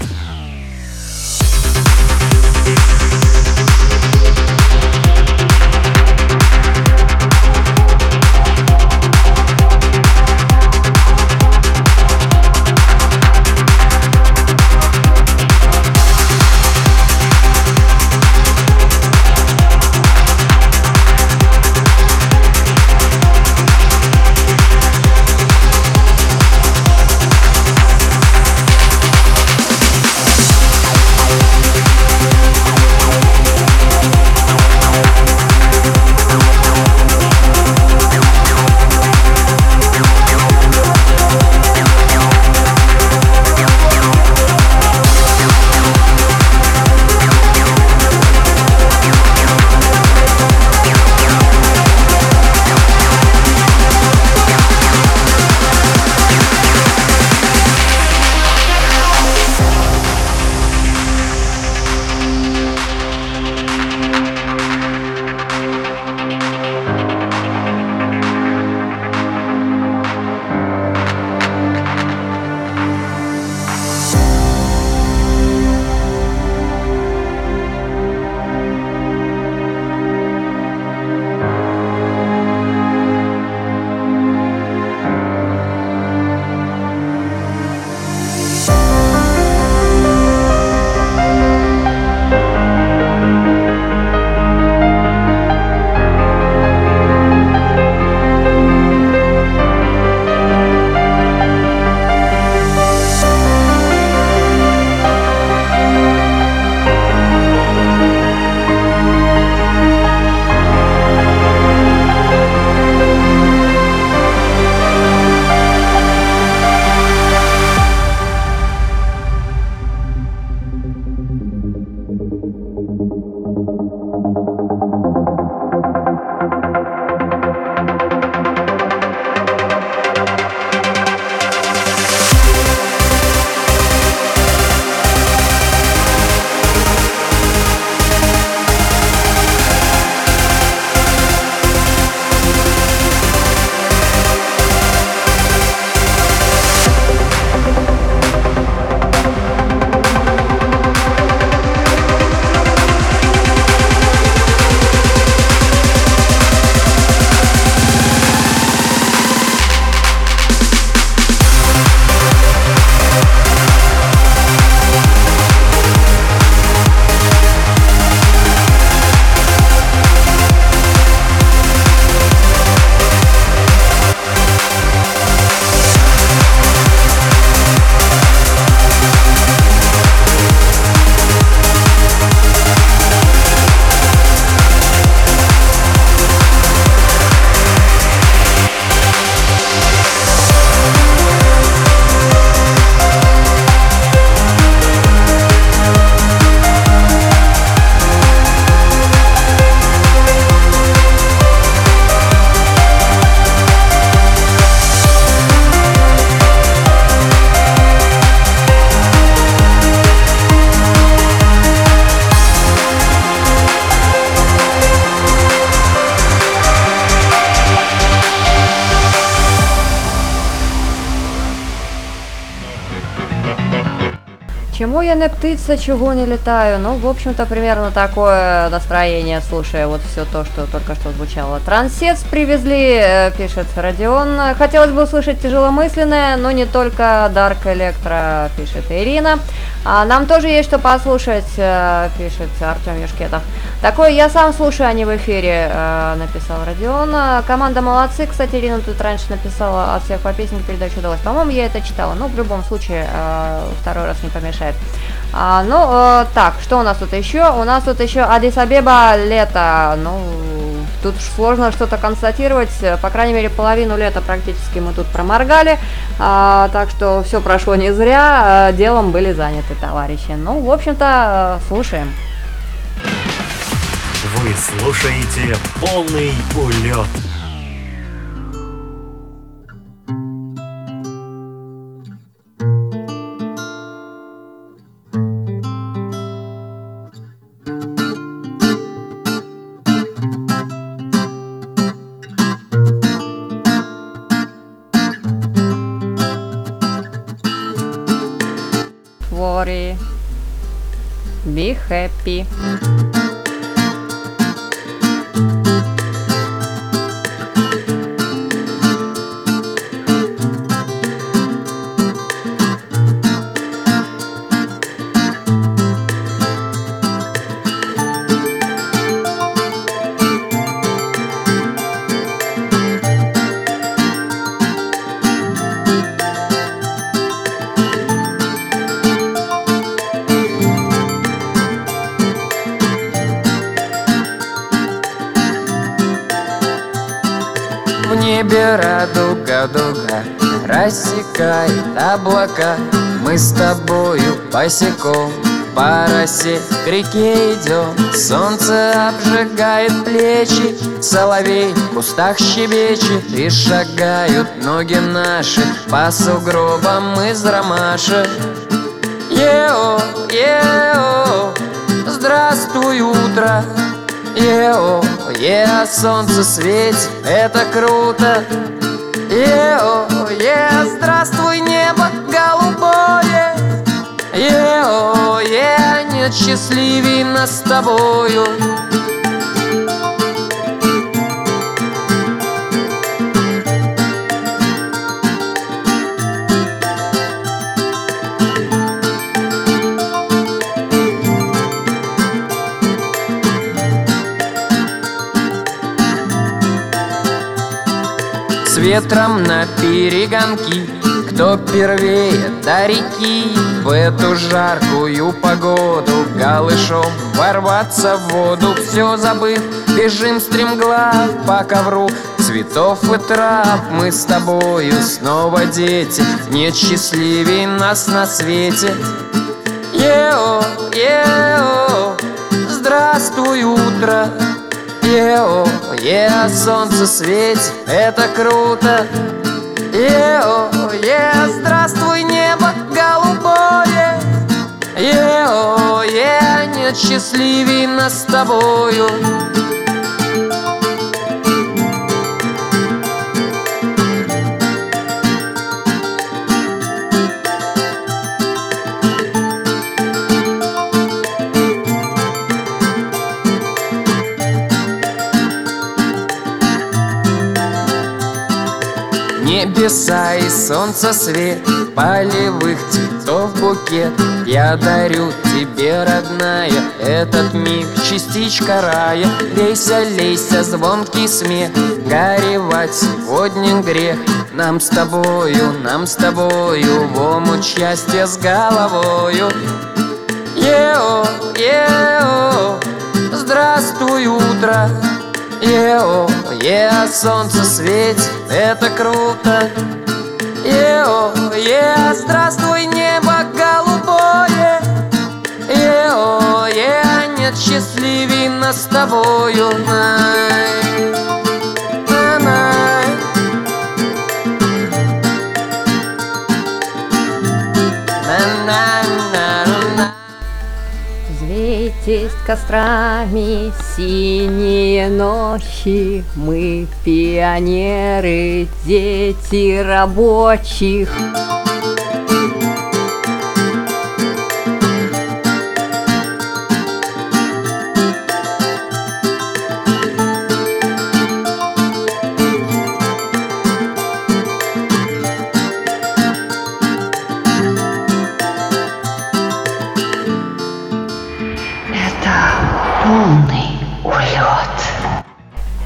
Чему я не птица, чего не летаю? Ну, в общем-то, примерно такое настроение, слушая вот все то, что только что звучало. Трансец привезли, э, пишет Родион. Хотелось бы услышать тяжеломысленное, но не только Дарк Электро, пишет Ирина. А нам тоже есть что послушать, э, пишет Артем Юшкетов. Такое я сам слушаю, а не в эфире, э, написал Родион. Команда молодцы, кстати, Ирина тут раньше написала от всех по песенке передачу удалось. По-моему, я это читала, но в любом случае второй раз не помешает. А, ну, э, так, что у нас тут еще? У нас тут еще Адис Абеба лето. Ну, тут уж сложно что-то констатировать. По крайней мере, половину лета практически мы тут проморгали. А, так что все прошло не зря. э, Делом были заняты товарищи. Ну, в общем-то, э, слушаем. Вы слушаете полный улет. Worry. Be happy. Рассекает облака Мы с тобою босиком по росе к реке идем. Солнце обжигает плечи Соловей в кустах щебечет И шагают ноги наши По сугробам из ромашек. Ео, ео, здравствуй, утро. Ео, е, солнце светит, это круто. Ео, е, здравствуй, небо голубое. Ео, е, нет счастливей нас с тобою ветром на перегонки Кто первее до реки В эту жаркую погоду Голышом ворваться в воду. Все забыв, бежим стремглав по ковру Цветов и трав мы с тобою снова дети Нет счастливей нас на свете. Ео, ео, здравствуй, утро. Ео, е, солнце светит, это круто. Ео, е, здравствуй, небо голубое. Ео, е, нет счастливей нас с тобою Небеса и солнце свет. Полевых цветов букет. Я дарю тебе, родная Этот миг, частичка рая. Лейся, лейся, звонкий смех. Горевать сегодня грех. Нам с тобою, нам с тобою В омут счастья с головою. Ео, ео, здравствуй, утро. Ео, е, солнце светит, это круто Ео, е, здравствуй, небо голубое Ео, е, нет счастливей нас с тобою Най, на-най. На-на-на-на. Светись кострами синие ночи Мы пионеры, дети рабочих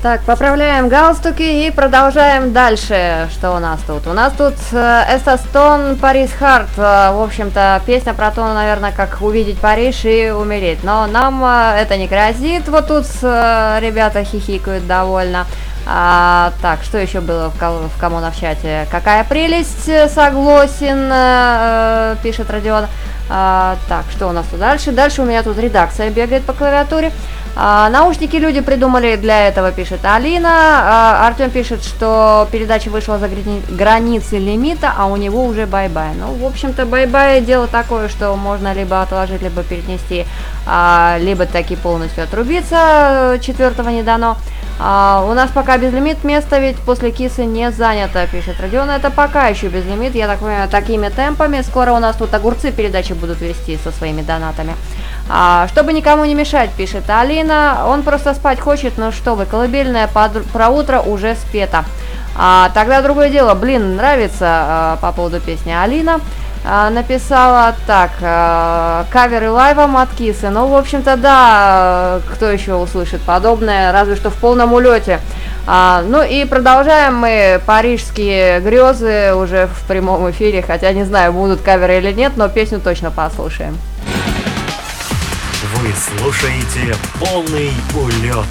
Так, поправляем галстуки и продолжаем дальше. Что у нас тут? У нас тут э, Эстастон Парис Харт. Э, в общем-то, песня про то, наверное, как увидеть Париж и умереть. Но нам э, это не грозит. Вот тут ребята хихикают довольно. А, так, что еще было в, кол- в коммунов чате? Какая прелесть, согласен, э, пишет Родион. А, так, что у нас тут дальше? Дальше у меня тут редакция бегает по клавиатуре. А, наушники люди придумали для этого, пишет Алина. А, Артем пишет, что передача вышла за грани- границы лимита, а у него уже бай-бай. Ну, в общем-то, бай-бай дело такое, что можно либо отложить, либо перенести, а, либо таки полностью отрубиться. Четвертого не дано. А, у нас пока безлимит, место ведь после кисы не занято, пишет Родион. Это пока еще безлимит, я так понимаю, такими темпами. Скоро у нас тут огурцы передачи будут вести со своими донатами. А, чтобы никому не мешать, пишет Алина. Он просто спать хочет, но что вы, колыбельная под- про утро уже спета. А, тогда другое дело, блин, нравится а, по поводу песни Алина. А, написала так, а, каверы лайвом от Кисы. Ну, в общем-то, да, кто еще услышит подобное, разве что в полном улете. А, ну и продолжаем мы парижские грезы уже в прямом эфире, хотя не знаю, будут каверы или нет, но песню точно послушаем. Вы слушаете полный улет.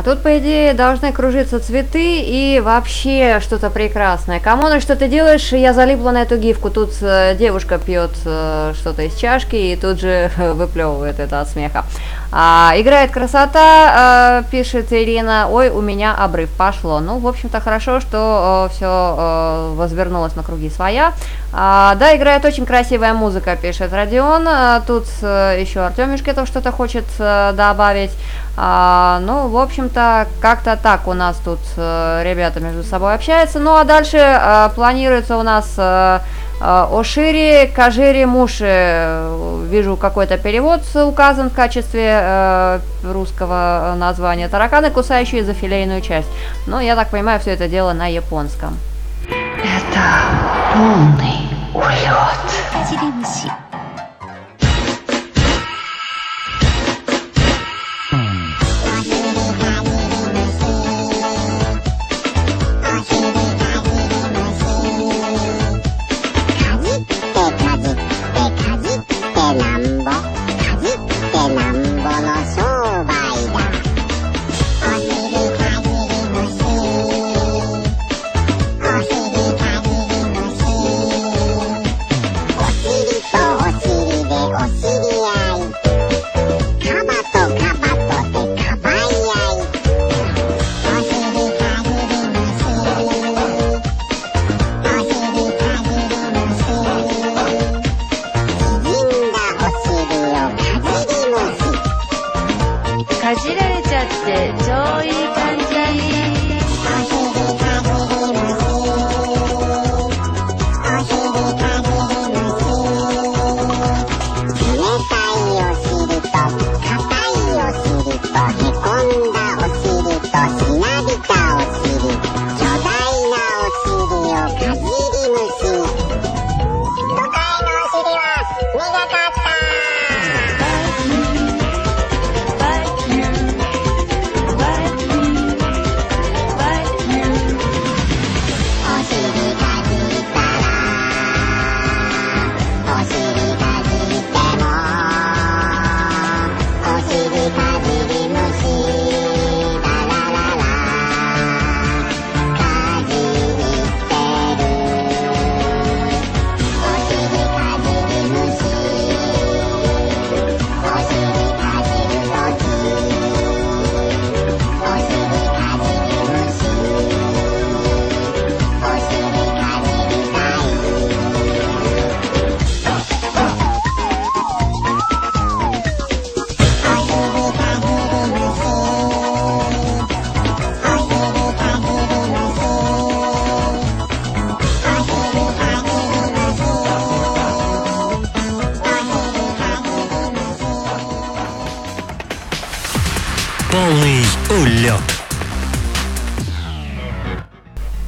А тут, по идее, должны кружиться цветы и вообще что-то прекрасное. Камона, что ты делаешь? Я залипла на эту гифку. Тут э, девушка пьет э, что-то из чашки и тут же выплевывает это от смеха. А, играет красота, э, пишет Ирина. Ой, у меня обрыв пошло. Ну, в общем-то, хорошо, что все возвернулось на круги своя. А, да, играет очень красивая музыка, пишет Родион. А, тут э, еще Артемишка там что-то хочет э, добавить. А, ну, в общем-то, как-то так у нас тут э, ребята между собой общаются. Ну, а дальше э, планируется у нас э, э, Ошири, Кажири, Муши. Вижу какой-то перевод указан в качестве э, русского названия. Тараканы, кусающие за филейную часть. Ну, я так понимаю, все это дело на японском. Это полный улет.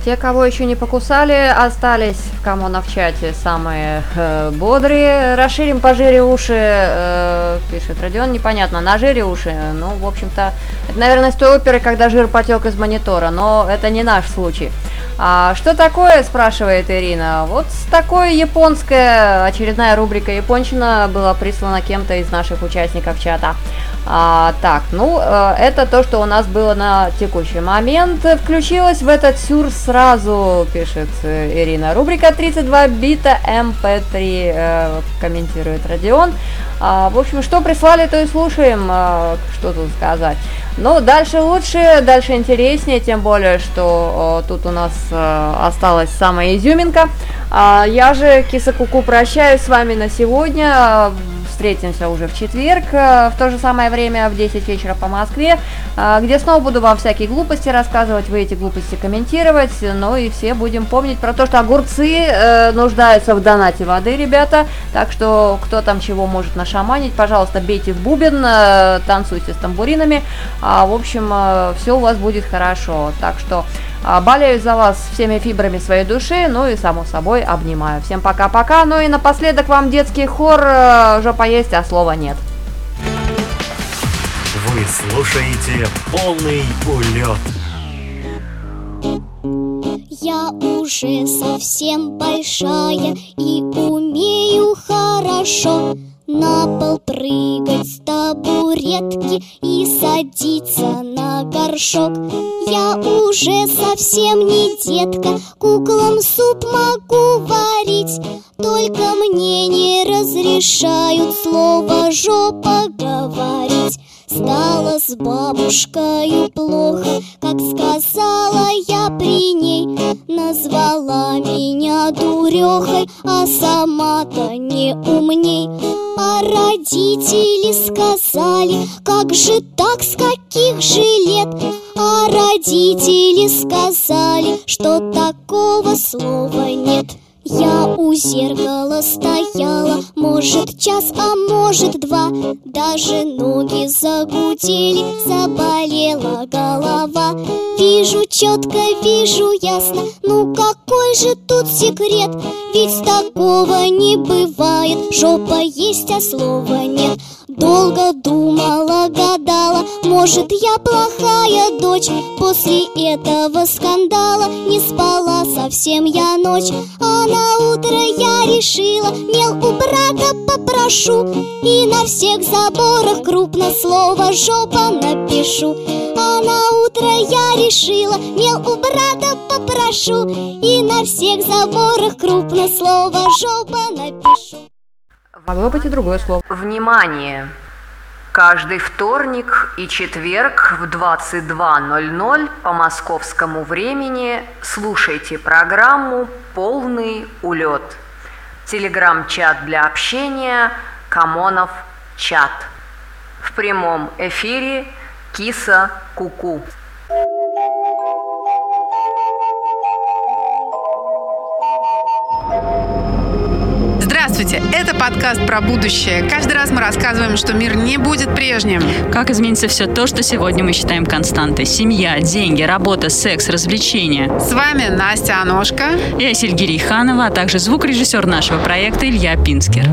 Те, кого еще не покусали, остались в Камона в чате самые э, бодрые. Расширим пожире уши, э, пишет Родион, непонятно, нажире уши. Ну, в общем-то, это, наверное, с той оперы, когда жир потек из монитора, но это не наш случай. А что такое, спрашивает Ирина. Вот с такой японская очередная рубрика Япончина была прислана кем-то из наших участников чата. А, так, ну, э, это то, что у нас было на текущий момент. Включилась в этот сюр сразу, пишет э, Ирина. Рубрика 32 бита МП3, э, комментирует Родион. А, в общем, что прислали, то и слушаем, а, что тут сказать. Ну, дальше лучше, дальше интереснее, тем более, что о, тут у нас э, осталась самая изюминка. А, я же, Киса Куку, прощаюсь с вами на сегодня. Встретимся уже в четверг, э, в то же самое время, в 10 вечера по Москве, э, где снова буду вам всякие глупости рассказывать, вы эти глупости комментировать, ну и все будем помнить про то, что огурцы э, нуждаются в донате воды, ребята, так что кто там чего может нашаманить, пожалуйста, бейте в бубен, танцуйте с тамбуринами, а, в общем, все у вас будет хорошо, так что болею за вас всеми фибрами своей души, ну и само собой обнимаю. Всем пока-пока, ну и напоследок вам детский хор э, «Жопа есть, а слова нет». Вы слушаете полный улет. Я уже совсем большая и умею хорошо на пол прыгать табуретки и садиться на горшок. Я уже совсем не детка, куклам суп могу варить, только мне не разрешают слово жопа говорить. Стало с бабушкой плохо, как сказала я при ней. Назвала меня дурехой, а сама-то не умней. А родители сказали, как же так, с каких же лет? А родители сказали, что такого слова нет я у зеркала стояла, может час, а может два. Даже ноги загудели, заболела голова. Вижу четко, вижу ясно, ну какой же тут секрет? Ведь такого не бывает, жопа есть, а слова нет Долго думала, гадала, может я плохая дочь. После этого скандала не спала совсем я ночь. А на утро я решила, мел у брата попрошу. И на всех заборах крупно слово жопа напишу. А на утро я решила, мел у брата попрошу. И на всех заборах крупно слово жопа напишу Могло быть и другое слово. Внимание! Каждый вторник и четверг в 22.00 по московскому времени слушайте программу «Полный улет». Телеграм-чат для общения «Камонов чат». В прямом эфире Киса Куку. Здравствуйте, это подкаст про будущее. Каждый раз мы рассказываем, что мир не будет прежним. Как изменится все то, что сегодня мы считаем константой. Семья, деньги, работа, секс, развлечения. С вами Настя Аношка. Я Сильгирия Ханова, а также звукорежиссер нашего проекта Илья Пинскер.